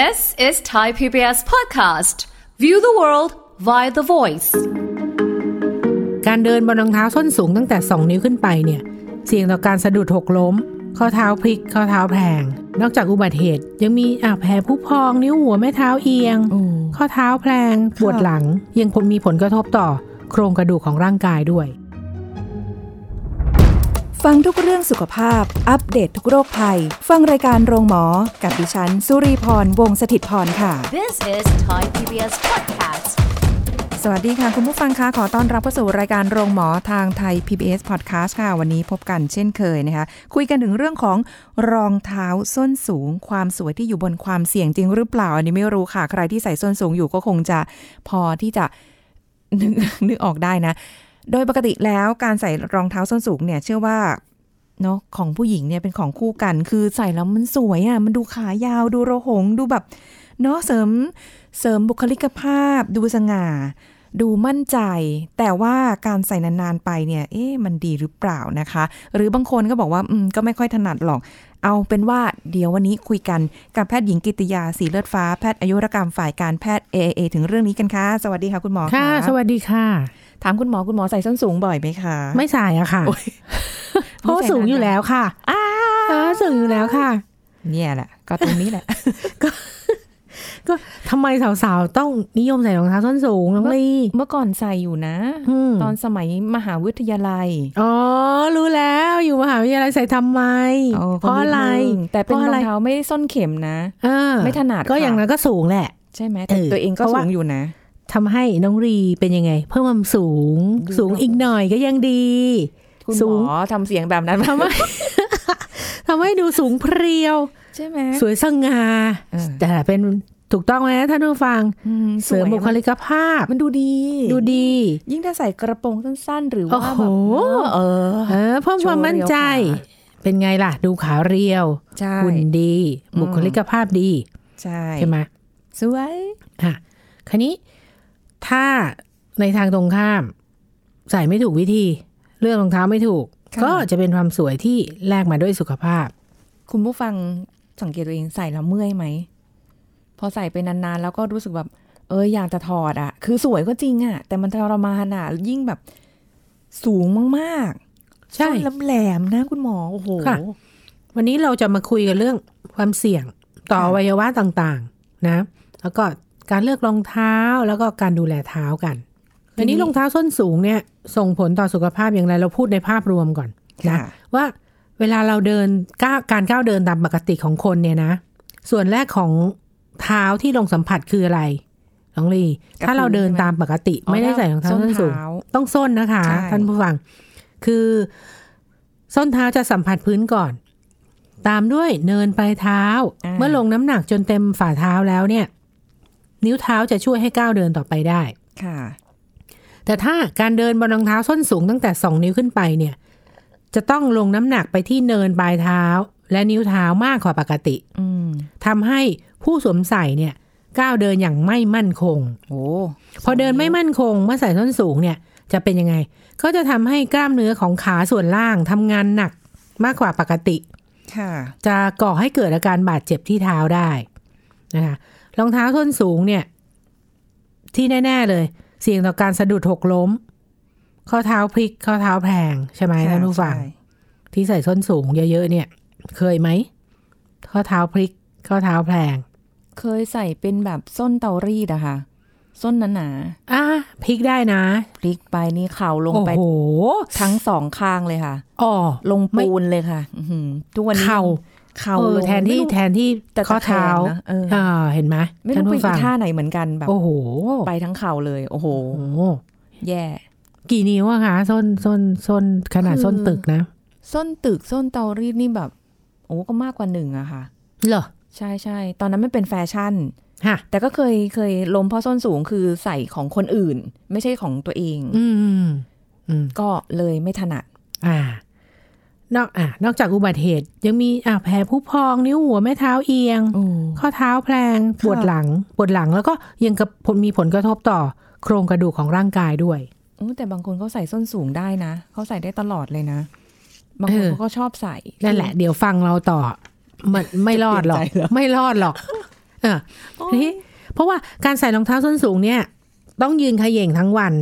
This is Thai PBS podcast. View the world via the voice. การเดินบนรองเท้าส้นสูงตั้งแต่ 2 นิ้วขึ้นไปเนี่ย เสี่ยงต่อการสะดุดหกล้ม ข้อเท้าพลิก ข้อเท้าแพลงนอกจากอุบัติเหตุยังมีอ่าแผลผู้พอง นิ้วหัวแม่เท้าเอียง ข้อเท้าแพลงปวดหลัง ยังคงมีผลกระทบต่อ โครงกระดูกของร่างกายด้วย ฟังทุกเรื่องสุขภาพ อัปเดตททุกโรคภัย ฟังรายการโรงหมอ กับดิฉัน สุรีพร วงศิตพรค่ะ This is Thai PBS podcast. สวัสดีค่ะ คุณผู้ฟังคะขอต้อนรับเข้าสู่รายการโรงหมอทางไทย PBS Podcast ค่ะ วันนี้พบกันเช่นเคยนะคะ คุยกันถึงเรื่องของรองเท้าส้นสูง ความสวยที่อยู่บนความเสี่ยงจริงหรือเปล่า อันนี้ไม่รู้ค่ะ ใครที่ใส่ส้นสูงอยู่ก็คงจะพอที่จะนึกนึกออกได้นะ โดยปกติแล้วการใส่รองเท้าส้นสูงเนี่ยเชื่อว่าเนาะของผู้หญิงเนี่ยเป็นของคู่กัน คือใส่แล้วมันสวยอะ่ะมันดูขายาวดูโระหง ดูแบบเนาะเสริมเสริมบุคลิกภาพ ดูสง่า ดูมั่นใจ แต่ว่าการใส่นานๆไปเนี่ยเอ๊ะมันดีหรือเปล่านะคะ หรือบางคนก็บอกว่าอืมก็ไม่ค่อยถนัดหรอก เอาเป็นว่าเดี๋ยววันนี้คุยกันกับแพทย์หญิงกิติยาสีเลือดฟ้าแพทย์อายุรกรรมฝ่ายการแพทย์ AAA ถึงเรื่องนี้กันค่ะสวัสดีค่ะคุณหมอค่ะ สวัสดีค่ะ ถามคุณหมอคุณหมอใส่ส้นสูงบ่อยไหมคะ ไม่ใส่อะค่ะโอ๊ยเพราะว่าสูงอยู่แล้วค่ะอ้าเออสูงอยู่แล้วค่ะ เนี่ยแหละ ก็ตรงนี้แหละก็ทำไมสาวๆ ต้องนิยมใส่รองเท้าส้นสูงน้องลีเมื่อก่อนใส่อยู่นะอืมตอนสมัยมหาวิทยาลัย อ๋อ รู้แล้วอยู่มหาวิทยาลัยใส่ทำไมโอ้เพราะอะไรก็นิดนึงแต่เป็นพะรอะอไงเท้าไม่ส้นเข็มนะเออไม่ถนัดก็ค่ะอย่างนั้นก็สูงแหละ ใช่ไหมแต่เออตัวเองก็เพราะสูว่างอยู่นะ ทำให้น้องรีเป็นยังไง เพิ่มความสูงดูสูงอีกหน่อยก็ยังดี คุณสูหงมอทำเสียงแบบนั้นทำให้ทำให้ดูสูงเพรียว ใช่ไหมสวยสง่าเออแต่เป็นถูกต้องไหมท่านผู้ฟังอืเสริมวยบุคลิกภาพ มันดูดี ดูดี ยิ่งถ้าใส่กระโปรงสั้นๆ หรือโอ้ว่าโหแบบเออเออเพิ่มความมั่นใจโชว์เรียวขาเป็นไงล่ะ ดูขาเรียวใช่หุ่นดีอืมบุคลิกภาพดี ใช่ใช่ไหมสวยอะคันนี้ ถ้าในทางตรงข้าม ใส่ไม่ถูกวิธี เลือกรองเท้าไม่ถูก ก็จะเป็นความสวยที่แลกมาด้วยสุขภาพ คุณผู้ฟังสังเกตตัวเองใส่แล้วเมื่อยไหม พอใส่ไปนานๆ แล้วก็รู้สึกแบบ เอออยากจะถอดอะ คือสวยก็จริงอะ แต่มันทรมานอะ ยิ่งแบบสูงมากๆ ใช่ส้นแหลมๆนะคุณหมอโอ้โหค่ะวันนี้เราจะมาคุยกันเรื่องความเสี่ยงต่อค่ะอวัยวะต่างๆ นะ แล้วก็ การเลือกรองเท้าแล้วก็การดูแลเท้ากันอันนี้รองเท้าส้นสูงเนี่ย ส่งผลต่อสุขภาพอย่างไรเราพูดในภาพรวมก่อนนะค่ะว่าเวลาเราเดินก้าวการก้าวเดินตามปกติของคนเนี่ยนะ ส่วนแรกของเท้าที่ลงสัมผัสคืออะไรน้องลีกับถ้าเราเดินตามปกติอ๋อไม่ได้ใส่รองเท้าส้นส้นสูงเท้าต้องส้นนะคะใช่ท่านผู้ฟัง คือส้นเท้าจะสัมผัสพื้นก่อน ตามด้วยเนินปลายเท้า เมื่อลงน้ำหนักจนเต็มฝ่าเท้าแล้วเนี่ย นิ้วเท้าจะช่วยให้ก้าวเดินต่อไปได้ค่ะ แต่ถ้าการเดินบนรองเท้าส้นสูงตั้งแต่สองนิ้วขึ้นไปเนี่ย จะต้องลงน้ำหนักไปที่เนินปลายเท้า และนิ้วเท้ามากกว่าปกติอืมทำให้ผู้สวมใส่เนี่ย ก้าวเดินอย่างไม่มั่นคงโอ้พอเดินไม่มั่นคงเมื่อใส่ส้นสูงเนี่ย จะเป็นยังไง ก็จะทำให้กล้ามเนื้อของขาส่วนล่างทำงานหนักมากกว่าปกติค่ะจะก่อให้เกิดอาการบาดเจ็บที่เท้าได้นะคะ รองเท้าส้นสูงเนี่ย ที่แน่ ๆ เลย เสี่ยงต่อการสะดุดหกล้ม ข้อเท้าพลิก ข้อเท้าแพลงใช่ไหมท่านผู้ฟังใช่ที่ใส่ส้นสูงเยอะๆเนี่ย เคยไหมข้อเท้าพลิก ข้อเท้าแพลง เคยใส่เป็นแบบส้นเตารีดอะค่ะ ส้นหนาอะพลิกได้นะๆพลิกไปนี่เข่าลงโอ้ไปโหทั้งสองข้างเลยค่ะอ๋อลงไม่ปูนเลยค่ะอื้อหือทุกวันนี้เข่า เข่าเออลงแทนที่ไม่รู้แทนที่แต่ข้อเท้าตะแคงนะเอออ่าเห็นไหมไม่ท่ารู้นไปผู้ฟังท่าไหนเหมือนกันแบบโอ้โห ไปทั้งเข่าเลย โอ้โหโอ้โหแย่ กี่นิ้วอะคะส้นส้นส้นขนาดคือส้นตึกนะ ส้นตึกส้นเตารีดนี่แบบ โอ้ก็มากกว่าหนึ่งอะค่ะเหรอใช่ใช่ตอนนั้นไม่เป็นแฟชั่นฮะแต่ก็เคยเคยล้มเพราะส้นสูงคือใส่ของคนอื่น ไม่ใช่ของตัวเอง อืมอืมอืมก็เลยไม่ถนัด อ่า นอกอ่านอกจากอุบัติเหตุ ยังมีอ่าแผลผู้พอง นิ้วหัวแม่เท้าเอียง ข้อเท้าแพลงปวดหลังปวดหลังแล้วก็ยังกับผลมีผลกระทบต่อโครงกระดูกของร่างกายด้วยอู้แต่บางคนเขาใส่ส้นสูงได้นะเขาใส่ได้ตลอดเลยนะ บางคนเออเขาก็ชอบใส่นั่นแหละ เดี๋ยวฟังเราต่อมันไม่รอดหรอกเปลี่ยนใจเหรอไม่รอดหรอกเออทีนี้เพราะว่าการใส่รองเท้าส้นสูงเนี่ย ต้องยืนเขย่งทั้งวัน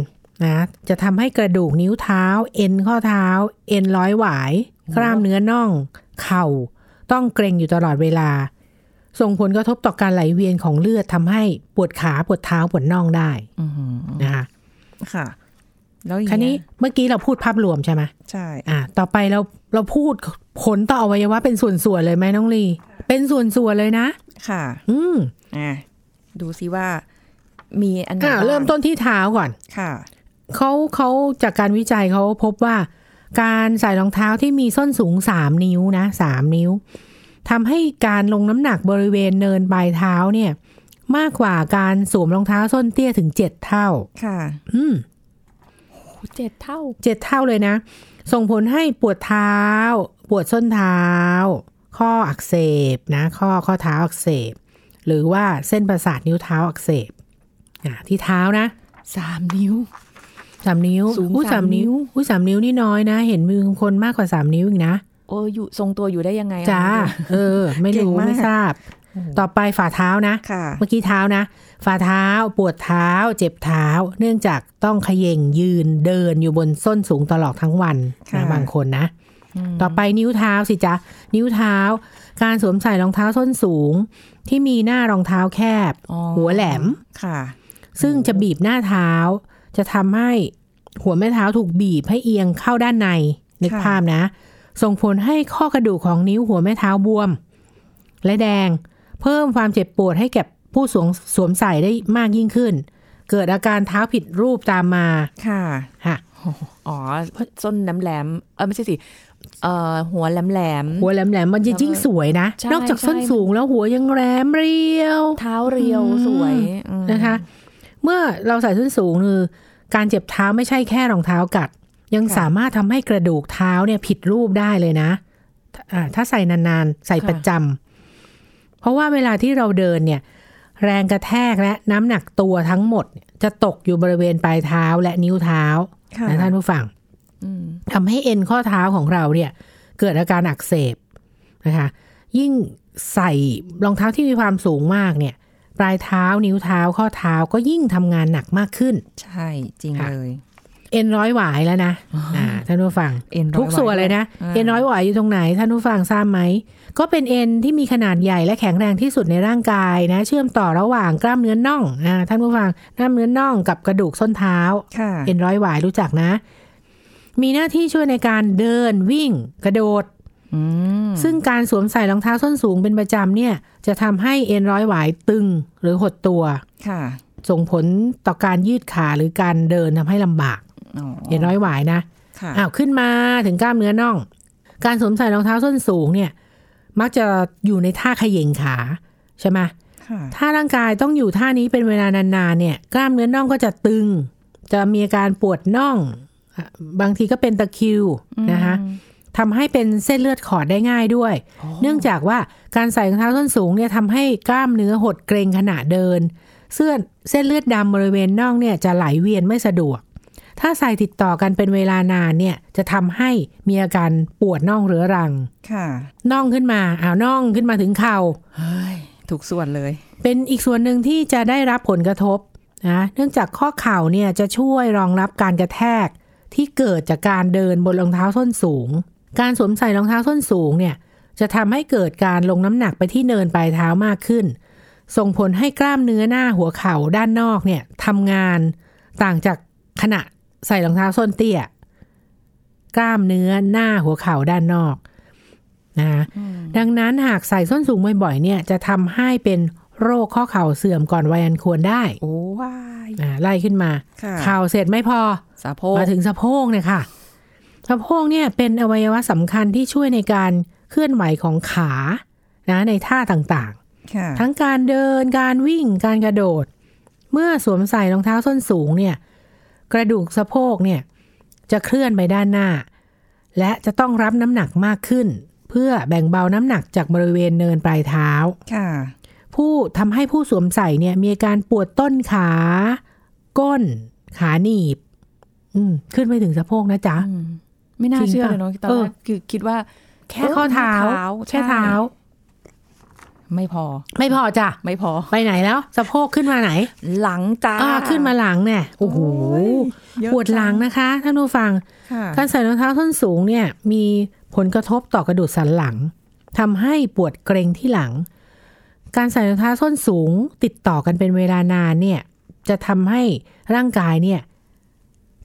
นะจะทำให้กระดูกนิ้วเท้า เอ็นข้อเท้า เอ็นร้อยหวาย กล้ามเนื้อน่อง เข่า ต้องเกร็งอยู่ตลอดเวลา ส่งผลกระทบต่อการไหลเวียนของเลือดทำให้ปวดขาปวดเท้าปวดน่องได้อือหือนะคะค่ะ แล้วอย่างคราวนี้เงี้ยเมื่อกี้เราพูดภาพรวมใช่ไหมใช่อะต่อไปเราเราพูดผลต่ออวัยวะเป็นส่วนๆเลยไหมน้องลี เป็นส่วนๆเลยนะ ค่ะ อืมอะดูซิว่ามีอันไหนอะบ้างเริ่มต้นที่เท้าก่อนค่ะเขาเขาจากการวิจัยเขาพบว่า การใส่รองเท้าที่มีส้นสูงสามนิ้วนะสามนิ้วทำให้การลงน้ำหนักบริเวณเนินปลายเท้าเนี่ย มากกว่าการสวมรองเท้าส้นเตี้ยถึงเจ็ดเท่า ค่ะ อืมเจ็ดเท่าเจ็ดเท่าเลยนะ ส่งผลให้ปวดเท้า ปวดส้นเท้า ข้ออักเสบนะ ข้อข้อเท้าอักเสบ หรือว่าเส้นประสาทนิ้วเท้าอักเสบอะที่เท้านะสามนิ้ว สามนิ้วสูงอุ้ยสาสามมนิ้นิ้ววอุ้ยสามนิ้วนี่น้อยนะ เห็นมือคนมากกว่าสามนิ้วอีกนะโอ้อยู่ทรงตัวอยู่ได้ยังไงอะจ้าเออ ไม่เก่งรู้มากไม่ทราบ ต่อไปฝ่าเท้านะค่ะเมื่อกี้เท้านะ ฝ่าเท้าปวดเท้า เจ็บเท้า เนื่องจากต้องเขย่งยืนเดินอยู่บนส้นสูงตลอดทั้งวันค่ะนะบางคนนะต่อไปนิ้วเท้าสิจ๊ะ นิ้วเท้า การสวมใส่รองเท้าส้นสูง ที่มีหน้ารองเท้าแคบอ๋อหัวแหลมค่ะ ซึ่งจะบีบหน้าเท้า จะทำให้หัวแม่เท้าถูกบีบให้เอียงเข้าด้านในนึกค่ะภาพนะ ส่งผลให้ข้อกระดูกของนิ้วหัวแม่เท้าบวม และแดงเพิ่มความเจ็บปวดให้แก่ผู้สวมสวมใส่ได้มากยิ่งขึ้น เกิดอาการเท้าผิดรูปตามมาค่ะค่ะอ๋อส้นแหลมแหลมๆเออไม่ใช่สิเอ่อหัวแหลมแหลมๆหัวแหลมๆมันจะยิ่งสวยนะใช่นอกจากส้นใช่สูงแล้วหัวยังแหลมเรียว เท้าเรียวสวยอืมนะคะ เมื่อเราใส่ส้นสูงคือการเจ็บเท้าไม่ใช่แค่รองเท้ากัด ยังสามารถทำให้กระดูกเท้าเนี่ยผิดรูปได้เลยนะอ่าถ้าใส่นานๆ ใส่ประจำเพราะว่าเวลาที่เราเดินเนี่ย แรงกระแทกและน้ำหนักตัวทั้งหมด จะตกอยู่บริเวณปลายเท้าและนิ้วเท้าค่ะนะท่านผู้ฟังอืมทำให้เอ็นข้อเท้าของเราเนี่ย เกิดอาการอักเสบนะคะ ยิ่งใส่รองเท้าที่มีความสูงมากเนี่ย ปลายเท้านิ้วเท้าข้อเท้าก็ยิ่งทำงานหนักมากขึ้น ใช่จริงค่ะเลย เอ็นร้อยหวายแล้วนะอ่าท่านผู้ฟังเอ็นร้อยทุกส่วนเลยนะอ่าเอ็นร้อยหวายอยู่ตรงไหนท่านผู้ฟังทราบไหมก็เป็นเอ็นที่มีขนาดใหญ่และแข็งแรงที่สุดในร่างกายนะ เชื่อมต่อระหว่างกล้ามเนื้อน่องอ่าท่านผู้ฟังกล้ามเนื้อน่องกับกระดูกส้นเท้าค่ะเอ็นร้อยหวายรู้จักนะ มีหน้าที่ช่วยในการเดินวิ่ง กระโดดอืม ซึ่งการสวมใส่รองเท้าส้นสูงเป็นประจำเนี่ย จะทำให้เอ็นร้อยหวายตึงหรือหดตัวค่ะส่งผลต่อการยืดขาหรือการเดินทำให้ลำบากอ๋อเอ็นร้อยหวายนะค่ะอ้าวขึ้นมาถึงกล้ามเนื้อน่อง การสวมใส่รองเท้าส้นสูงเนี่ย มักจะอยู่ในท่าเขย่งขาใช่ไหมค่ะถ้าร่างกายต้องอยู่ท่านี้เป็นเวลานานๆเนี่ย กล้ามเนื้อน่องก็จะตึง จะมีอาการปวดน่องอะบางทีก็เป็นตะคริวนะคะ ทำให้เป็นเส้นเลือดขอดได้ง่ายด้วย เนื่องจากว่าการใส่รองเท้าส้นสูงเนี่ยทำให้กล้ามเนื้อหดเกร็งขณะเดิน เส้นเส้นเลือดดำบริเวณน่องเนี่ยจะไหลเวียนไม่สะดวก ถ้าใส่ติดต่อกันเป็นเวลานานเนี่ยจะทำให้มีอาการปวดน่องเรื้อรัง ค่ะ น่องขึ้นมาอ้าวน่องขึ้นมาถึงเข่าเฮ้ยถูกส่วนเลย เป็นอีกส่วนหนึ่งที่จะได้รับผลกระทบนะเนื่องจากข้อเข่าเนี่ยจะช่วยรองรับการกระแทกที่เกิดจากการเดินบนรองเท้าส้นสูง การสวมใส่รองเท้าส้นสูงเนี่ยจะทำให้เกิดการลงน้ำหนักไปที่เนินปลายเท้ามากขึ้น ส่งผลให้กล้ามเนื้อหน้าหัวเข่าด้านนอกเนี่ยทำงานต่างจากขณะใส่รองเท้าส้นเตี้ย กล้ามเนื้อหน้าหัวเข่าด้านนอกนะดังนั้นหากใส่ส้นสูงบ่อยๆเนี่ยจะทำให้เป็นโรคข้อเข่าเสื่อมก่อนวัยอันควรได้ โอ้วายอ่าไล่ขึ้นมาค่ะเข่าเสร็จไม่พอ สะโพก มาถึงสะโพกเนี่ยค่ะ สะโพกเนี่ยเป็นอวัยวะสำคัญที่ช่วยในการเคลื่อนไหวของขานะในท่าต่างค่ะๆทั้งการเดินการวิ่งการกระโดด เมื่อสวมใส่รองเท้าส้นสูงเนี่ยกระดูกสะโพกเนี่ยจะเคลื่อนไปด้านหน้า และจะต้องรับน้ำหนักมากขึ้น เพื่อแบ่งเบาน้ำหนักจากบริเวณเนินปลายเท้าค่ะผู้ทำให้ผู้สวมใส่เนี่ยมีอาการปวดต้นขา ก้น ขาหนีบ อืม ขึ้นไปถึงสะโพกนะจ๊ะอืม ไม่น่าจริงเชื่อปะเลยเนาะตอนเอแรอกคือคิดว่า แค่ข้อเท้าเออแค่เท้าใช่ไม่พอ ไม่พอจ้ะไม่พอ ไปไหนแล้ว สะโพกขึ้นมาไหน หลังจ้าอ่าขึ้นมาหลังเนี่ยโอ้โหเยอะปวดหลังนะคะท่านผู้ฟังค่ะการใส่รองเท้าส้นสูงเนี่ย มีผลกระทบต่อกระดูกสันหลังทำให้ปวดเกร็งที่หลัง การใส่รองเท้าส้นสูงติดต่อกันเป็นเวลานานเนี่ย จะทำให้ร่างกายเนี่ย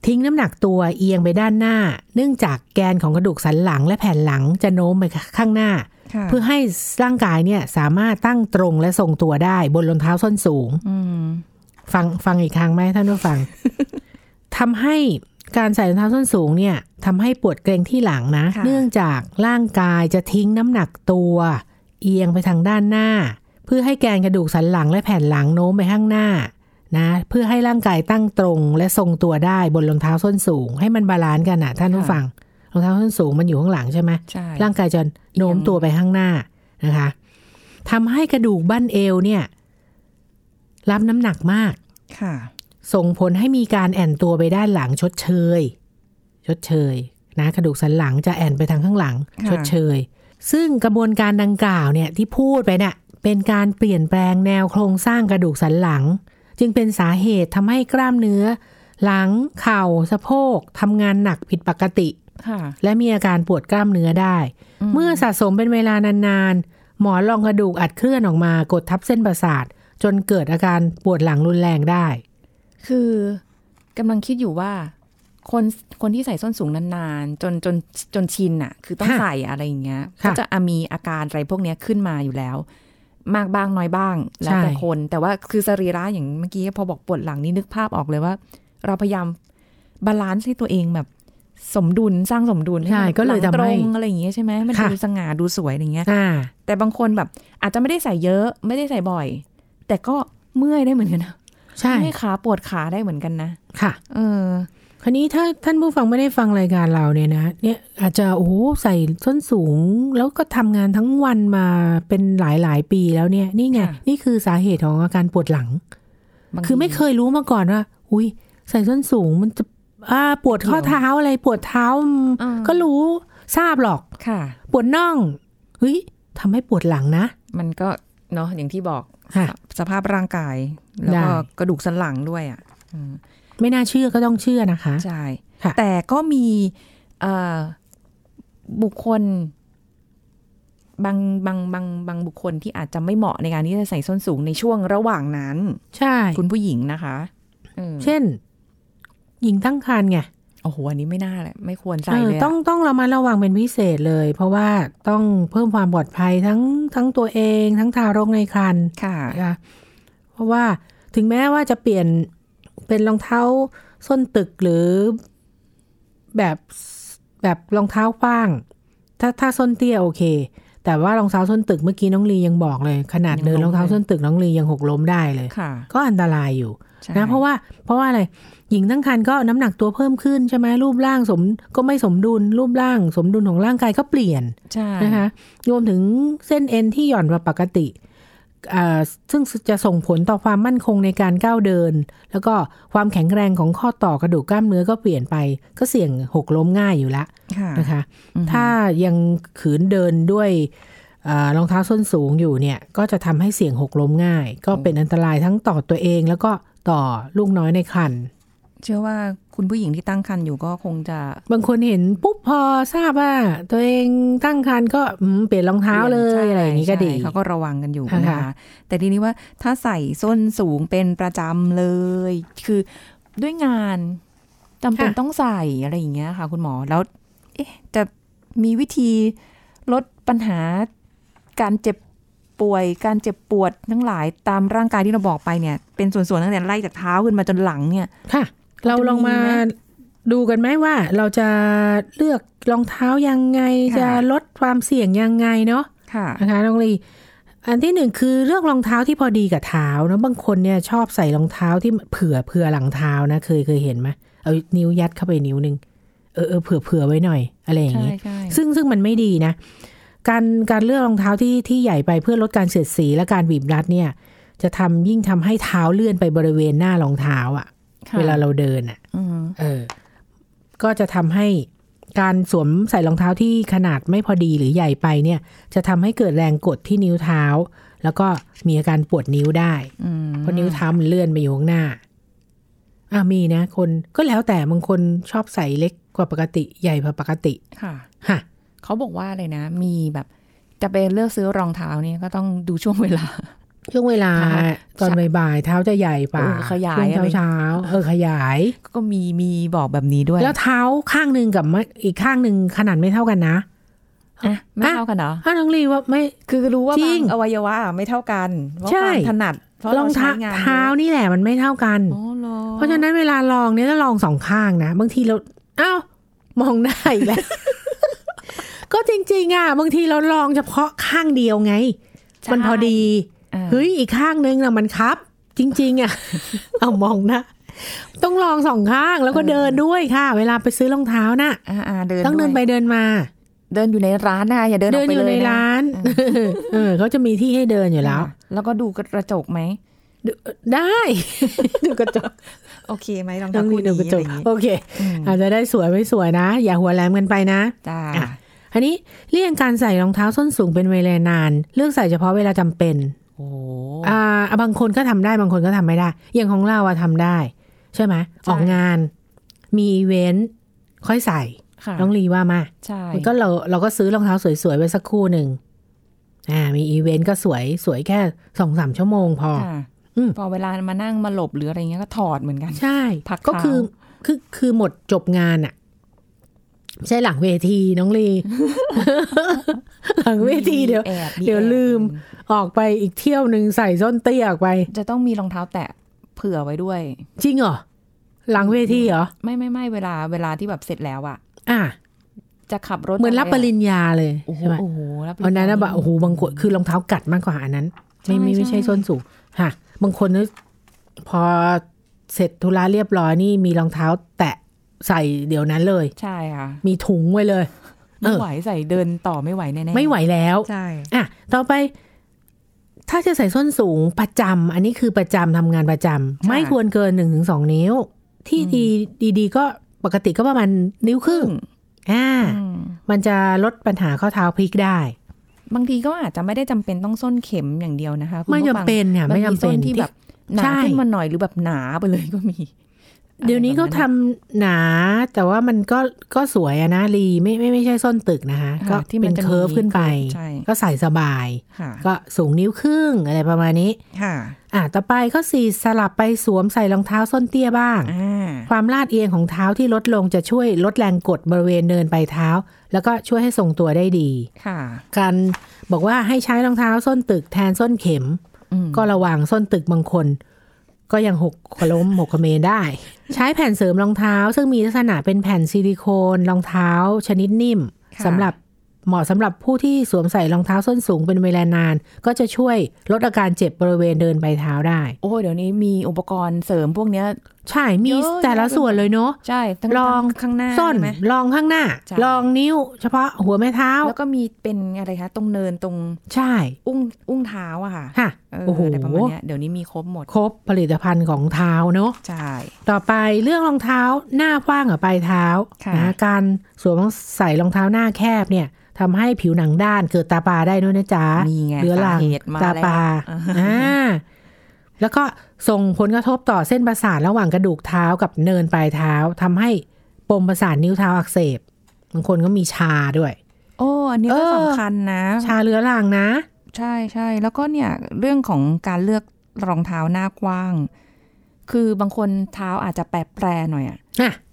ทิ้งน้ำหนักตัวเอียงไปด้านหน้า เนื่องจากแกนของกระดูกสันหลังและแผ่นหลังจะโน้มไปข้างหน้าค่ะเพื่อให้ร่างกายเนี่ยสามารถตั้งตรงและทรงตัวได้บนรองเท้าส้นสูงอืมฟังฟังอีกครั้งไหมท่านผู้ฟังทำให้การใส่รองเท้าส้นสูงเนี่ยทำให้ปวดเกร็งที่หลังนะค่ะเนื่องจากร่างกายจะทิ้งน้ำหนักตัว เอียงไปทางด้านหน้า เพื่อให้แกนกระดูกสันหลังและแผ่นหลังโน้มไปข้างหน้า นะเพื่อให้ร่างกายตั้งตรงและทรงตัวได้บนรองเท้าส้นสูง ให้มัน balance กันนะท่านผู้ฟังรองเท้าส้นสูงมันอยู่ข้างหลังใช่ไหมใช่ร่างกายจะโน้มตัวไปข้างหน้านะคะทำให้กระดูกบั้นเอวเนี่ย รับน้ำหนักมากค่ะ ส่งผลให้มีการแอนตัวไปด้านหลังชดเชย ชดเชยนะกระดูกสันหลังจะแอนไปทางข้างหลังค่ะชดเชย ซึ่งกระบวนการดังกล่าวเนี่ยที่พูดไปเนี่ยเป็นการเปลี่ยนแปลงแนวโครงสร้างกระดูกสันหลัง จึงเป็นสาเหตุทำให้กล้ามเนื้อ หลัง เข่า สะโพกทำงานหนักผิดปกติค่ะและมีอาการปวดกล้ามเนื้อได้ เมื่อสะสมเป็นเวลานานๆ หมอนรองกระดูกอัดเคลื่อนออกมากดทับเส้นประสาท จนเกิดอาการปวดหลังรุนแรงได้ คือกำลังคิดอยู่ว่า คนคนที่ใส่ส้นสูงนานๆ จนจนจนชินอะคือต้องค่ะใส่อะไรอย่างเงี้ยค่ะก็จะอะมีอาการอะไรพวกเนี้ยขึ้นมาอยู่แล้ว มากบ้างน้อยบ้าง แล้วแต่ใช่คน แต่ว่าคือสรีระอย่างเมื่อกี้พอบอกปวดหลังนี่นึกภาพออกเลยว่า เราพยายาม balance ให้ตัวเองแบบสมดุลสร้างสมดุลใช่มันก็เลยทำให้หลังตรงอะไรอย่างเงี้ยใช่ไหมมันค่ะดูสง่าดูสวยอะไรเงี้ยอ่าแต่บางคนแบบอาจจะไม่ได้ใส่เยอะไม่ได้ใส่บ่อย แต่ก็เมื่อยได้เหมือนกันนะใช่เมื่อยขาปวดขาได้เหมือนกันนะ ค่ะ เออค ราวนี้ถ้าท่านผู้ฟังไม่ได้ฟังรายการเราเนี่ยนะ เนี่ยอาจจะโอ้โหใส่ส้นสูง แล้วก็ทำงานทั้งวันมาเป็นหลายหลายๆปีแล้วเนี่ย นี่ไงค่ะนี่คือสาเหตุของอาการปวดหลังบางคือไม่ทีเคยรู้มาก่อนว่า อุ้ยใส่ส้นสูงมันจะอ่าปวดข้อเกี่ยวเท้าอะไรปวดเท้าอ่าก็รู้ทราบหรอกค่ะ ปวดน่องเฮ้ยทำให้ปวดหลังนะ มันก็เนาะอย่างที่บอกค่ะสสภาพร่างกาย แล้วก็ได้กระดูกสันหลังด้วยอะอืม ไม่น่าเชื่อก็ต้องเชื่อนะคะ ใช่ค่ะแต่ก็มีเอ่อบุคคลบางบางบางบางบุคคลที่อาจจะไม่เหมาะในการที่จะใส่ส้นสูงในช่วงระหว่างนั้น ใช่ คุณผู้หญิงนะคะเออเช่น หญิงตั้งครรภ์ไงโอ้โหอันนี้ไม่น่าเลยไม่ควรเอใส่อเลยอะต้องต้องระมัดระวังเป็นพิเศษเลย เพราะว่าต้องเพิ่มความปลอดภัยทั้งทั้งตัวเอง ทั้งทารกในครรภ์ค่ะนะคะเพราะว่าถึงแม้ว่าจะเปลี่ยน เป็นรองเท้าส้นตึกหรือแบบแบบรองเท้ากว้าง ถ้าถ้าส้นเตี้ยโอเค แต่ว่ารองเท้าส้นตึกเมื่อกี้น้องลียังบอกเลย ขนาดยังเดินล้มรองเท้าเลยส้นตึกน้องลียังหกล้มได้เลยค่ะก็อันตรายอยู่ใช่นะเพราะว่าเพราะว่าอะไรหญิงตั้งครรภ์ก็น้ำหนักตัวเพิ่มขึ้นใช่ไหมรูปร่างสมก็ไม่สมดุลรูปร่าง สมดุลของร่างกายก็เปลี่ยนใช่นะคะรวมถึงเส้นเอ็นที่หย่อนกว่าปกติอ่า ซึ่งจะส่งผลต่อความมั่นคงในการก้าวเดิน แล้วก็ความแข็งแรงของข้อต่อกระดูกกล้ามเนื้อก็เปลี่ยนไป ก็เสี่ยงหกล้มง่ายอยู่ละค่ะนะคะอือฮึถ้ายังขืนเดินด้วยอารองเท้าส้นสูงอยู่เนี่ย ก็จะทำให้เสี่ยงหกล้มง่าย ก็เป็นอันตรายทั้งต่อตัวเองแล้วก็ต่อลูกน้อยในครรภ์ เชื่อว่าคุณผู้หญิงที่ตั้งครรภ์อยู่ก็คงจะ บางคนเห็นปุ๊บพอทราบว่า ตัวเองตั้งครรภ์ก็อืมเปลี่ยนรองเท้าเลยใช่อะไรอย่างนี้ก็ดีใช่เขาก็ระวังกันอยู่ค่ะนะคะแต่ทีนี้ว่าถ้าใส่ส้นสูงเป็นประจำเลย คือด้วยงานจำเป็นต้องใส่อะไรอย่างเงี้ยค่ะ คุณหมอแล้วเอ๊ะจะมีวิธีลดปัญหาการเจ็บป่วยการเจ็บปวดทั้งหลายตามร่างกายที่เราบอกไปเนี่ย เป็นส่วนๆตั้งแต่ไล่จากเท้าขึ้นมาจนหลังเนี่ยค่ะ เราลองมาจะมีไหมดูกันไหมว่าเราจะเลือกรองเท้ายังไงค่ะจะลดความเสี่ยงยังไงเนาะค่ะนะคะน้องลีอันที่หนึ่งคือเลือกรองเท้าที่พอดีกับเท้านะบางคนเนี่ยชอบใส่รองเท้าที่เผื่อเผื่อหลังเท้านะเคยเคยเห็นไหมเอานิ้วยัดเข้าไปนิ้วหนึ่งเออเออเผื่อเผื่อไว้หน่อย อะไรอย่างใช่นี้ใช่ซึ่งซึ่งมันไม่ดีนะ การการเลือกรองเท้าที่ที่ใหญ่ไปเพื่อลดการเสียดสีและการบีบรัดเนี่ย จะทำยิ่งทำให้เท้าเลื่อนไปบริเวณหน้ารองเท้าอะค่ะ เวลาเราเดินอะอืมเออ ก็จะทำให้การสวมใส่รองเท้าที่ขนาดไม่พอดีหรือใหญ่ไปเนี่ย จะทำให้เกิดแรงกดที่นิ้วเท้า แล้วก็มีอาการปวดนิ้วได้อืมเพราะนิ้วเท้ามันเลื่อนไปอยู่ข้างหน้าอะมีนะ คนก็แล้วแต่บางคนชอบใส่เล็กกว่าปกติใหญ่กว่าปกติค่ะฮะเขาบอกว่าอะไรนะ มีแบบจะไปเลือกซื้อรองเท้าเนี่ยก็ต้องดูช่วงเวลา ช่วงเวลาค่ะตอนบ่ายๆเท้าจะใหญ่ป่าเออขยายช่วงอะไรเช้าๆเออขยาย ก็มีมีบอกแบบนี้ด้วย แล้วเท้าข้างหนึ่งกับไม่อีกข้างหนึ่งขนาดไม่เท่ากันนะอะไม่เท่ากันเหรอถ้าน้องลีว่าไม่คือรู้ว่าจริบางงอวัยวะอะไม่เท่ากันเพราะใช่ความถนัดเพราะรเราองใช้เท้างานเท้านี่แหละมันไม่เท่ากันโอ้โหเพราะฉะนั้นเวลาลองเนี่ยต้องลองสองข้างนะบางทีเราอ้าวมองได้อีกแล้วก็จริงๆอะบางทีเราลองเฉพาะข้างเดียวไง มันพอดีอ่า เฮ้ยอีกข้างนึงนะมันครับ จริง ๆอะเอามองนะต้องลองสองข้างแล้วก็เดินด้วยค่ะ เวลาไปซื้อรองเท้าน่ะอ่าอ่าเดินต้องเดินวยไปเดินมา เดินอยู่ในร้านนะอย่าเดินออกไปอยู่เลในยนะร้านเออเขาจะมีที่ให้เดินอยู่แล้วอ่าแล้วก็ดูกระจกไหมได้ดูกระจกโอเคไหมรองต้เท้าองมีคู่ดูนี้กระจอะไรกอย่างงี้โอเคอืมอาจจะได้สวยไม่สวยนะ อย่าหัวแหลมกันไปนะจ้าอะอันนี้เลี่ยงการใส่รองเท้าส้นสูงเป็นเวลานาน เลือกใส่เฉพาะเวลาจำเป็น โอ้อ่าบางคนก็ทำได้บางคนก็ทำไม่ได้ อย่างของเราอะทำได้ ใช่ไหมออกงานมีอีเวนต์ค่อยใส่ค่ะน้องลีว่ามาใช่มันก็เราเราก็ซื้อรองเท้าสวยๆไว้สักคู่หนึ่งอ่า มีอีเวนต์ก็สวยสวยแค่สองสามชั่วโมงพอค่ะอืมพอเวลามานั่งมาหลบหรืออะไรเงี้ยก็ถอดเหมือนกัน ใช่ พักก็คือเท้าคือคือหมดจบงานอะไม่ ใช่หลังเวทีน้องลี หลังเวทีเดี๋ยว แอบมีเดี๋ยวแอบลืม ออกไปอีกเที่ยวหนึ่งใส่ส้นเตี้ยออกไป จะต้องมีรองเท้าแตะเผื่อไว้ด้วย จริงเหรอ หลังเวทีเหรอ ไม่ไม่ไม่เวลาเวลาที่แบบเสร็จแล้วอะอะ จะขับรถเหมือนรับปริญญาเลยโอ้โหใช่ไหมโอ้โหรับปริญญาวันนั้นนะแบบโอ้โหบางคนคือรองเท้ากัดมากกว่าอันนั้น ไม่ไม่ไม่ใช่ส้นสูงค่ะ บางคนนึกพอเสร็จธุระเรียบร้อยนี่มีรองเท้าแตะ ใส่เดี๋ยวนั้นเลย ใช่ค่ะ มีถุงไว้เลยเอไม่อไหวใส่เดินต่อไม่ไหวแน่ๆไม่ไหวแล้วใช่อะต่อไป ถ้าจะใส่ส้นสูงประจำอันนี้คือประจำทำงานประจำไม่ควรเกินหนึ่งถึงสองนิ้ว ที่ดีดีๆก็ปกติก็ประมาณนิ้วครึ่งอ่าอืมมันจะลดปัญหาข้อเท้าพลิกได้ บางทีก็อาจจะไม่ได้จำเป็นต้องส้นเข็มอย่างเดียวนะคะคุณไม่ผู้จำฟังเป็นเนี่ยมันไม่มีจำส้เป็นนที่แบบหนาใช่ขึ้นมาหน่อยหรือแบบหนาไปเลยก็มี เดี๋ยวนี้เขาทำหนาแต่ว่ามันก็ก็สวยอะนะลีไม่ไม่ไม่ใช่ส้นตึกนะคะ ก็ที่เป็มันนจะมีเคิร์ฟขึ้นไปใช่ก็ใส่สบายค่ะก็สูงนิ้วครึ่งอะไรประมาณนี้ค่ะอะต่อไปก็สี่สลับไปสวมใส่รองเท้าส้นเตี้ยบ้างอ่าความลาดเอียงของเท้าที่ลดลงจะช่วยลดแรงกดบริเวณเนินปลายเท้า แล้วก็ช่วยให้ทรงตัวได้ดีค่ะการบอกว่าให้ใช้รองเท้าส้นตึกแทนส้นเข็มอืมก็ระวังส้นตึกบางคน ก็ยังหกขล้มหกขเมนได้ ใช้แผ่นเสริมรองเท้า ซึ่งมีลักษณะเป็นแผ่นซิลิโคนรองเท้า ชนิดนิ่มค่ะสำหรับเหมาะสำหรับผู้ที่สวมใส่รองเท้าส้นสูงเป็นเวลานาน ก็จะช่วยลดอาการเจ็บบริเวณเดินปลายเท้าได้ โอ้เดี๋ยวนี้มีอุปกรณ์เสริมพวกเนี้ย ใช่มีเยอะแต่ละแยะไปหมดส่วนเลยเนาะใช่ทั้งลองข้างหน้าส้นใช่ไหมลองข้างหน้าใช่ลองนิ้ว เฉพาะหัวแม่เท้า แล้วก็มีเป็นอะไรคะตรงเนินตรงใช่ อุ้งอุ้งเท้าอะค่ะค่ะเออโอ้โหอะไรประมาณเนี้ยเดี๋ยวนี้มีครบหมด ครบผลิตภัณฑ์ของเท้าเนาะใช่ ต่อไปเรื่องรองเท้าหน้ากว้างกับปลายเท้าค่ะนะการสวมใส่รองเท้าหน้าแคบเนี่ยทำให้ผิวหนังด้านเกิดตาปลาได้ด้วยนะจ๊ะนี่ไงเรื้อรังสาเหตุมาตาแล้วปลาอ่าอ่า แล้วก็ส่งผลกระทบต่อเส้นประสาทระหว่างกระดูกเท้ากับเนินปลายเท้าทำให้ปมประสาทนิ้วเท้าอักเสบบางคนก็มีชาด้วย โอ้อันนี้ก็เออสำคัญนะ ชาเรื้อรังนะ ใช่ใช่แล้วก็เนี่ยเรื่องของการเลือกรองเท้าหน้ากว้าง คือบางคนเท้าอาจจะแปรแปรหน่อยอะ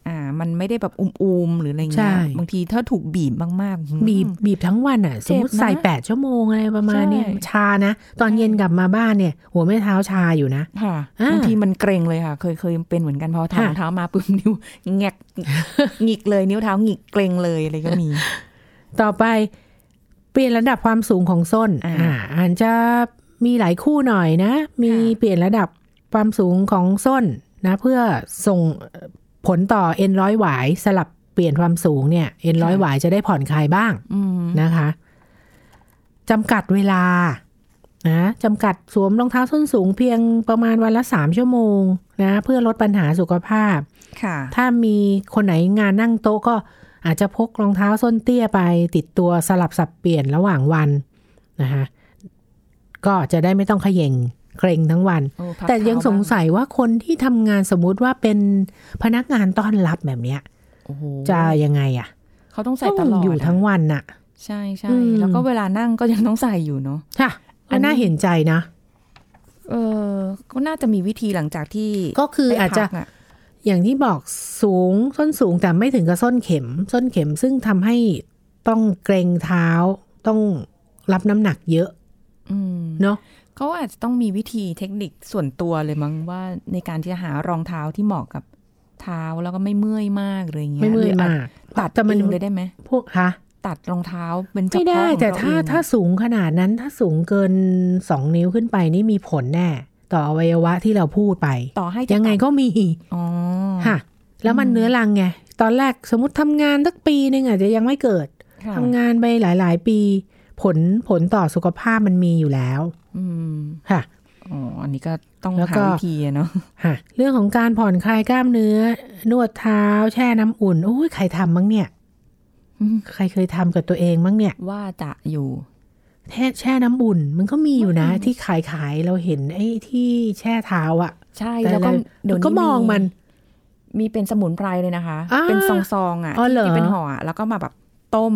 อะอ่า มันไม่ได้แบบอุ้มๆหรืออะไรใช่เงี้ยบางทีถ้าถูกบีบมากๆอืมบีบบีบทั้งวันอะ สมมติเจ็บนะใส่แปดชั่วโมงอะไรประมาณเนี้ยใช่ชานะ ตอนเย็นกลับมาบ้านเนี่ย หัวแม่เท้าชาอยู่นะค่ะอ่าบางทีมันเกรงเลยค่ะ เคยเคยเป็นเหมือนกันพอถอดค่ะรองเท้ามาปุ๊บนิ้วแงกหงิกเลยนิ้วเท้าหงิกเกรงเลยอะไรก็มี ต่อไปเปลี่ยนระดับความสูงของส้น อ่าอ่าอาจจะมีหลายคู่หน่อยนะ มีค่ะเปลี่ยนระดับความสูงของส้นนะ เพื่อส่ง ผลต่อเอ็นร้อยหวายสลับเปลี่ยนความสูงเนี่ยเอ็นร้อยหวายจะได้ผ่อนคลายบ้างอืมนะคะจำกัดเวลานะจำกัดสวมรองเท้าส้นสูงเพียงประมาณวันละสามชั่วโมงนะเพื่อลดปัญหาสุขภาพค่ะถ้ามีคนไหนงานนั่งโต๊ะก็อาจจะพกรองเท้าส้นเตี้ยไป ติดตัวสลับสับเปลี่ยนระหว่างวันนะคะก็จะได้ไม่ต้องเขย่ง เกรงทั้งวันโอ้พักแต่ยังเท้าสงบ้าสัยว่าคนที่ทำงานสมมุติว่าเป็นพนักงานต้อนรับแบบเนี้ยโอ้โหจะยังไงอะ เขาต้องใส่ตลอดอยู่ทั้งอะวันน่ะ ใช่ใช่อืมแล้วก็เวลานั่งก็ยังต้องใส่อยู่เนาะค่ะอัอันนนี้น่าเห็นใจนะเออก็น่าจะมีวิธีหลังจากที่ ก็คือได้อาจจะพักอะอย่างที่บอกสูงส้นสูงแต่ไม่ถึงกับส้นเข็ม ส้นเข็มซึ่งทำให้ต้องเกรงเท้าต้องรับน้ำหนักเยอะอืมเนาะ เขาอาจจะต้องมีวิธีเทคนิคส่วนตัวเลยมั้งว่าในการที่จะหารองเท้าที่เหมาะกับเท้าแล้วก็ไม่เมื่อยมากเลยางเงี้ยไม่เมื่อยหรืมากตัดแต่มันเองเลยได้ไหมพวกคะตัดรองเท้าเป็นเฉไม่พาะได้ของแต่เรถ้าเองอะถ้าสูงขนาดนั้นถ้าสูงเกินสองนิ้วขึ้นไปนี่มีผลแน่ ต่ออวัยวะที่เราพูดไป ต่อให้จะยังไงตัดก็มีอ๋อค่ะแล้วมันเนื้อรังไงตอนแรกสมมติทำงานสักปีหนึ่งอาจจะยังไม่เกิดค่ะทำงานไปหลาย ๆ ปี ผลผลต่อสุขภาพมันมีอยู่แล้วอืม ค่ะอ๋ออันนี้ก็ต้องแล้วหาก็วิธีอะเนาะค่ะเรื่องของการผ่อนคลายกล้ามเนื้อ นวดเท้า แช่น้ำอุ่นโอ้ยใครทำมั้งเนี่ยอืมใครเคยทำกับตัวเองมั้งเนี่ย ว่าจะอยู่แช่แช่น้ำอุ่น มันก็มีอยู่นะอืมที่ขายขายเราเห็นไอ้ที่แช่เท้าอะใช่แต่แล้วก็เราเดี๋ยวนี้ก็มองมัน มีเป็นสมุนไพรเลยนะคะอ่าเป็นซองๆอะอ๋อที่เหรอที่เป็นห่ออะแล้วก็มาแบบต้ม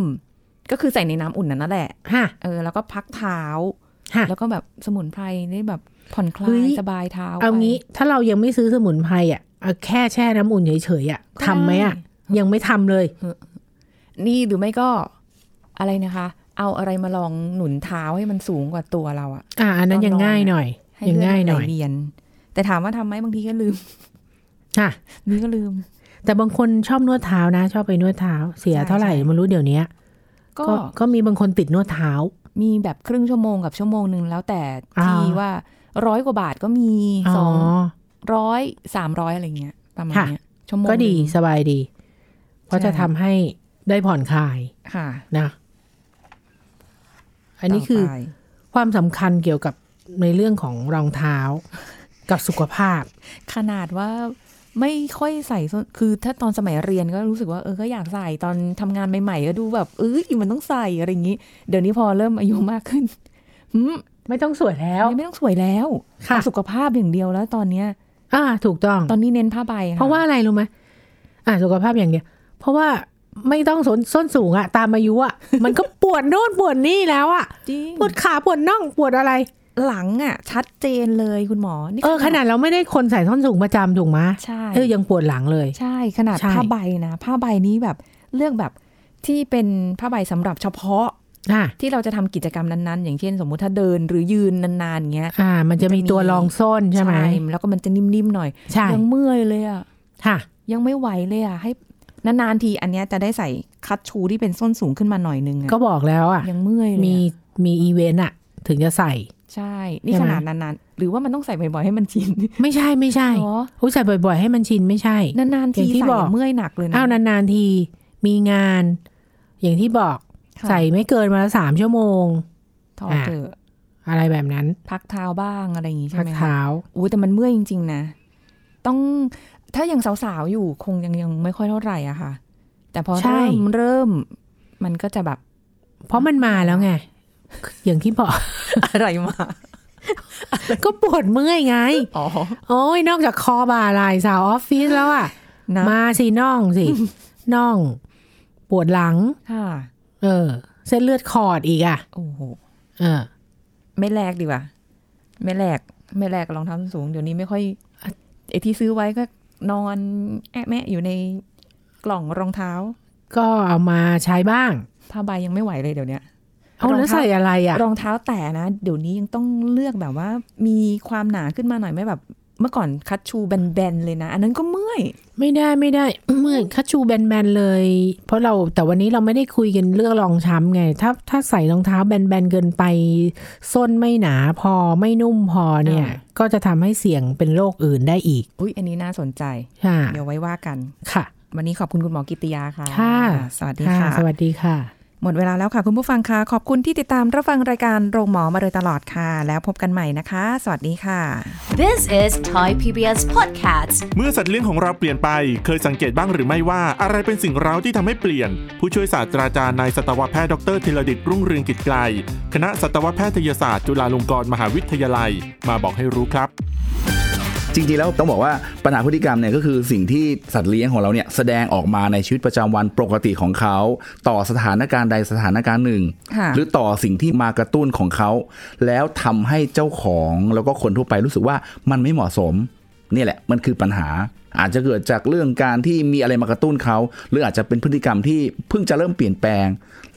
ก็คือใส่ในน้ำอุ่นนั่นแหละฮะเออแล้วก็พักเท้าฮะ แล้วก็แบบสมุนไพรได้แบบผ่อนคลาเฮ้ยยสบายเท้าเอาไปงี้ถ้าเรายังไม่ซื้อสมุนไพรอะเอาแค่แช่น้ำอุ่นเฉยๆอะก็ทำไหมอะได้ยังไม่ทำเลย นี่หรือไม่ก็อะไรนะคะ เอาอะไรมาลองหนุนเท้าให้มันสูงกว่าตัวเราอะอ่าอันนั้นยังง่ายหน่อยให้ยังเลือดง่ายมันหไหลน่อยเวียน แต่ถามว่าทำไหมบางทีก็ลืมค่ะนี่ก็ลืม แต่บางคนชอบนวดเท้านะ ชอบไปนวดเท้า เสียใช่เท่าไหร่ใช่ไม่รู้เดี๋ยวนี้ก็ก็ก็มีบางคนติดนวดเท้า มีแบบครึ่งชั่วโมงกับชั่วโมงหนึ่งแล้วแต่ที่อ่าว่าร้อยกว่าบาทก็มีอ๋สอองร้อยสามร้อยอะไรเงี้ยประมาณค่ะเนี้ยชั่วโมงก็ดีหนึ่งสบายดี เพราะใช่จะทำให้ได้ผ่อนคลายค่ะนะ อันนี้คือต่ไปความสำคัญเกี่ยวกับในเรื่องของรองเท้ากับสุขภาพ ขนาดว่า ไม่ค่อยใส่ส้นคือถ้าตอนสมัยเรียนก็รู้สึกว่าเออก็อยากใส่ตอนทำงานใหม่ๆก็ดูแบบเออมันต้องใส่อะไรอย่างนี้ เดี๋ยวนี้พอเริ่มอายุมากขึ้นหืมไม่ต้องสวยแล้ว ไม่ต้องสวยแล้วค่ะเอาสุขภาพอย่างเดียวแล้วตอนเนี้ย อ่า ถูกต้องตอนนี้เน้นผ้าใบค่เพราะว่าอะไรรู้ไหมอ่าสุขภาพอย่างเดียว เพราะว่าไม่ต้องสนส้นสูงอะตามอายุอะมันก็ปวดโน่นปวดนี่แล้วอะจริงปวดขาปวดน่องปวดอะไร หลังอะ ชัดเจนเลยคุณหมอนี่เออขนาดเราไม่ได้คนใส่ส้นสูงประจำถูกไหมใช่เออยังปวดหลังเลย ใช่ขนาดใช่ผ้าใบนะผ้าใบนี้แบบเลือกแบบที่เป็นผ้าใบสำหรับเฉพาะอ่าที่เราจะทำกิจกรรมนั้นๆ อย่างเช่น สมมุติถ้าเดินหรือยืนนานๆอย่างเงี้ยอ่า มันจะมีตัวรองส้นใช่ไหมแล้วก็มันจะนิ่มๆหน่อยใช่ยังเมื่อยเลยอะค่ะ ยังไม่ไหวเลยอะ ให้นานๆทีอันเนี้ยจะได้ใส่คัตชูที่เป็นส้นสูงขึ้นมาหน่อยนึงอะก็บอกแล้วอะยังเมื่อยเลยมีอะมีอีเวนต์อะถึงจะใส่ ใช่ นี่ใช่ขไหมนาดนานๆ หรือว่ามันต้องใส่บ่อยๆให้มันชิน ไม่ใช่ไม่ใช่เหรอผู้ใส่บ่อยๆ ให้มันชินไม่ใช่ นานๆอทีย่างที่ใส่บอกเมื่อยหนักเลยนะ อ้าวนานๆทีมีงาน อย่างที่บอกค่ะใส่ไม่เกินมาละสามชั่วโมงถอดอะเถอะอะไรแบบนั้น พักเท้าบ้างอะไรอย่างงี้ใช่พักไหมคะเท้าอุ้ยแต่มันเมื่อยจริง ๆ นะ ต้องถ้ายังสาวๆอยู่คงยังยังไม่ค่อยเท่าไหร่อะค่ะ แต่พอใช่เริ่มเริ่มมันก็จะแบบ เพราะมันมาแล้วไง อย่างที่บอกอะไรมาก็ปวดเมื่อยไง อ๋อ โอ้ยนอกจากคอบ่าไหล่สาวออฟฟิศแล้วอะนะมาสิน่องสิ น่อง ปวดหลังค่ะเออ เส้นเลือดขอดอีกอะ โอ้โห เออ ไม่แลกดีกว่าไม่แลก ไม่แลกกับรองเท้าส้นสูง เดี๋ยวนี้ไม่ค่อยไอที่ซื้อไว้ก็นอนแอะแมะอยู่ในกล่องรองเท้า ก็เอามาใช้บ้าง ผ้าใบยังไม่ไหวเลยเดี๋ยวเนี้ย เอารองแล้วเท้าใส่อะไรอะรองเท้าแต่นะ เดี๋ยวนี้ยังต้องเลือกแบบว่า มีความหนาขึ้นมาหน่อยไหม่แบบเมื่อก่อนคัตชูแบนๆเลยนะ อันนั้นก็เมื่อย ไม่ได้ไม่ได้เมื่อยคัชชูแบนๆเลย เพราะเราแต่วันนี้เราไม่ได้คุยกันเรื่องรองช้ำไง ถ้าถ้าใส่รองเท้าแบนๆเกินไป ส้นไม่หนาพอไม่นุ่มพอเนี่ยอ่าก็จะทำให้เสี่ยงเป็นโรคอื่นได้อีก อุ้ยอันนี้น่าสนใจค่ะเดี๋ยวไว้ว่ากันค่ะ วันนี้ขอบคุณคุณหมอกิติยาค่ะ ค่ะ สวัสดีค่ะค่ะสวัสดีค่ะ หมดเวลาแล้วค่ะคุณผู้ฟังคะขอบคุณที่ติดตามรับฟังรายการโรงหมอมาโดยตลอดค่ะ แล้วพบกันใหม่นะคะ สวัสดีค่ะ This is Thai PBS Podcast เมื่อสัตว์เลี้ยงของเราเปลี่ยนไป เคยสังเกตบ้างหรือไม่ว่าอะไรเป็นสิ่งเร้าที่ทำให้เปลี่ยน ผู้ช่วยศาสตราจารย์นายสัตวแพทย์ดรธีรดิตรุ่งเรืองกิจไกล คณะสัตวแพทยศาสตร์จุฬาลงกรณ์มหาวิทยาลัย มาบอกให้รู้ครับ จริงๆแล้วต้องบอกว่าปัญหาพฤติกรรมเนี่ยก็คือสิ่งที่สัตว์เลี้ยงของเราเนี่ยแสดงออกมาในชีวิตประจำวันปกติของเขา ต่อสถานการณ์ใดสถานการณ์หนึ่งค่ะหรือต่อสิ่งที่มากระตุ้นของเขา แล้วทำให้เจ้าของแล้วก็คนทั่วไปรู้สึกว่ามันไม่เหมาะสมนี่แหละมันคือปัญหาอาจจะเกิดจากเรื่องการที่มีอะไรมากระตุ้นเขา หรืออาจจะเป็นพฤติกรรมที่เพิ่งจะเริ่มเปลี่ยนแปลง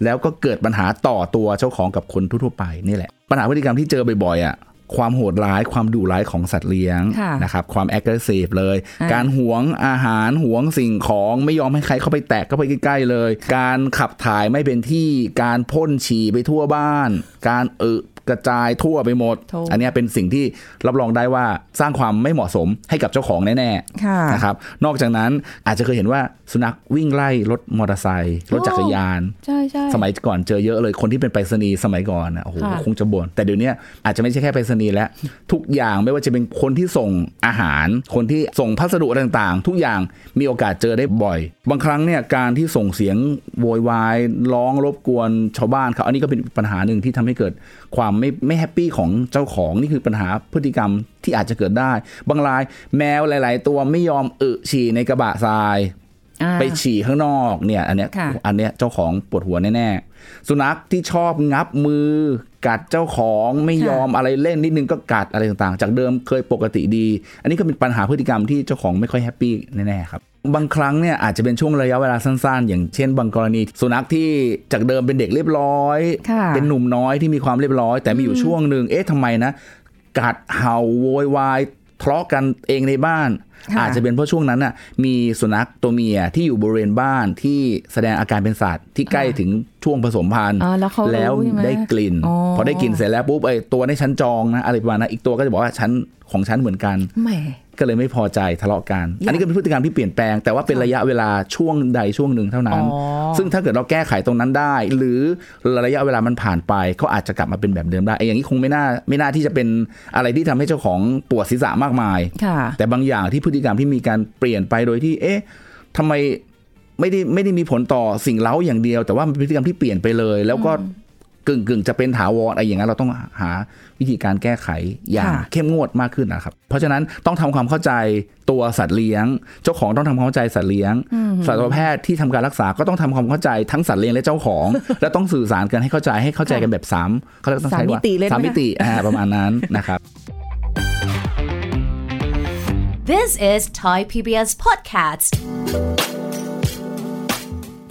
แล้วก็เกิดปัญหาต่อตัวเจ้าของกับคนทั่วๆไปนี่แหละ ปัญหาพฤติกรรมที่เจอบ่อยๆอะ ความโหดร้ายความดุร้ายของสัตว์เลี้ยงค่ะนะครับความ aggressive เลยอ่าการหวงอาหารหวงสิ่งของไม่ยอมให้ใครเข้าไปแตะเข้าไปใกล้ๆเลย การขับถ่ายไม่เป็นที่การพ่นฉี่ไปทั่วบ้าน การเออ กระจายทั่วไปหมดโถอันเนี้ยเป็นสิ่งที่รับรองได้ว่าสร้างความไม่เหมาะสมให้กับเจ้าของแน่ๆค่ะนะครับ นอกจากนั้นอาจจะเคยเห็นว่าสุนัขวิ่งไล่รถมอเตอร์ไซค์รถจักรยาน ใช่ใช่สมัยก่อนเจอเยอะเลยคนที่เป็นไปรษณีย์สมัยก่อนนะโอ้โหค่ะคงจะบ่นแต่เดี๋ยวนี้อาจจะไม่ใช่แค่ไปรษณีย์แล้ว ทุกอย่างไม่ว่าจะเป็นคนที่ส่งอาหาร คนที่ส่งพัสดุอะไรต่างๆ ทุกอย่างมีโอกาสเจอได้บ่อย บางครั้งเนี่ยการที่ส่งเสียงโวยวายร้องรบกวนชาวบ้านเขาอันนี้ก็เป็นปัญหาหนึ่งที่ทำให้เกิด ความไม่ไม่ happy ของเจ้าของนี่คือปัญหาพฤติกรรมที่อาจจะเกิดได้ บางรายแมวหลาย ๆ ตัวไม่ยอมอึฉี่ในกระบะทรายอ่าไปฉี่ข้างนอกเนี่ย อันเนี้ยค่ะอันเนี้ยเจ้าของปวดหัวแน่ๆ สุนัขที่ชอบงับมือ กัดเจ้าของไม่ยอมอะไรเล่นนิดนึงก็กัดอะไรต่างๆ จากเดิมเคยปกติดี อันนี้ก็เป็นปัญหาพฤติกรรมที่เจ้าของไม่ค่อยแฮปปี้แน่ๆครับบางครั้งเนี่ยอาจจะเป็นช่วงระยะเวลาสั้นๆ อย่างเช่น บางกรณีสุนัขที่จากเดิมเป็นเด็กเรียบร้อยค่ะเป็นหนุ่มน้อยที่มีความเรียบร้อย แต่มีอยู่ช่วงหนึ่งเอ๊ะทำไมนะ กัดเห่าโวยวาย ทะเลาะกันเองในบ้านค่ะอาจจะเป็นเพราะช่วงนั้นน่ะมีสุนัขตัวเมียที่อยู่บริเวณบ้านที่แสดงอาการเป็นสัตว์ที่ใกล้ถึงช่วงผสมพันธุ์อ๋อแล้วเขารู้แล้วใช่ไหมได้กลิ่นอ๋อพอได้กลิ่นเสร็จแล้วปุ๊บไอ้ตัวนี้ฉันจองนะอะไรประมาณนั้นอีกตัวก็จะบอกว่าฉันของฉันเหมือนกันแหม ก็เลยไม่พอใจทะเลาะกัน อันนี้ก็เป็นพฤติกรรมที่เปลี่ยนแปลง แต่ว่าเป็นระยะเวลาช่วงใดช่วงหนึ่งเท่านั้นอ๋อซึ่งถ้าเกิดเราแก้ไขตรงนั้นได้ หรือระยะเวลามันผ่านไปเขาอาจจะกลับมาเป็นแบบเดิมได้ไอ้อย่างนี้คงไม่น่าไม่น่าที่จะเป็นอะไรที่ทำให้เจ้าของปวดศีรษะมากมายค่ะแต่บางอย่างที่พฤติกรรมที่มีการเปลี่ยนไปโดยที่ เอ๊ะทำไมไม่ได้ไม่ได้มีผลต่อสิ่งเล้าอย่างเดียว แต่ว่ามันเป็นพฤติกรรมที่เปลี่ยนไปเลย แล้วก็ กึ่งกึ่งจะเป็นถาวรอะไรอย่างนั้นเราต้องหาวิธีการแก้ไขอย่างค่ะเข้มงวดมากขึ้นนะครับ เพราะฉะนั้นต้องทำความเข้าใจตัวสัตว์เลี้ยง เจ้าของต้องทำความเข้าใจสัตว์เลี้ยงสัตวแพทย์ที่ทำการรักษาก็ต้องทำความเข้าใจทั้งสัตว์เลี้ยงและเจ้าของ และต้องสื่อสารกันให้เข้าใจให้เข้าใจกันแบบสามเขาเรียกต้องใช้ว่าสามมิติเลยนะสามมิติอ่าประมาณนั้นนะครับ This is Thai PBS Podcast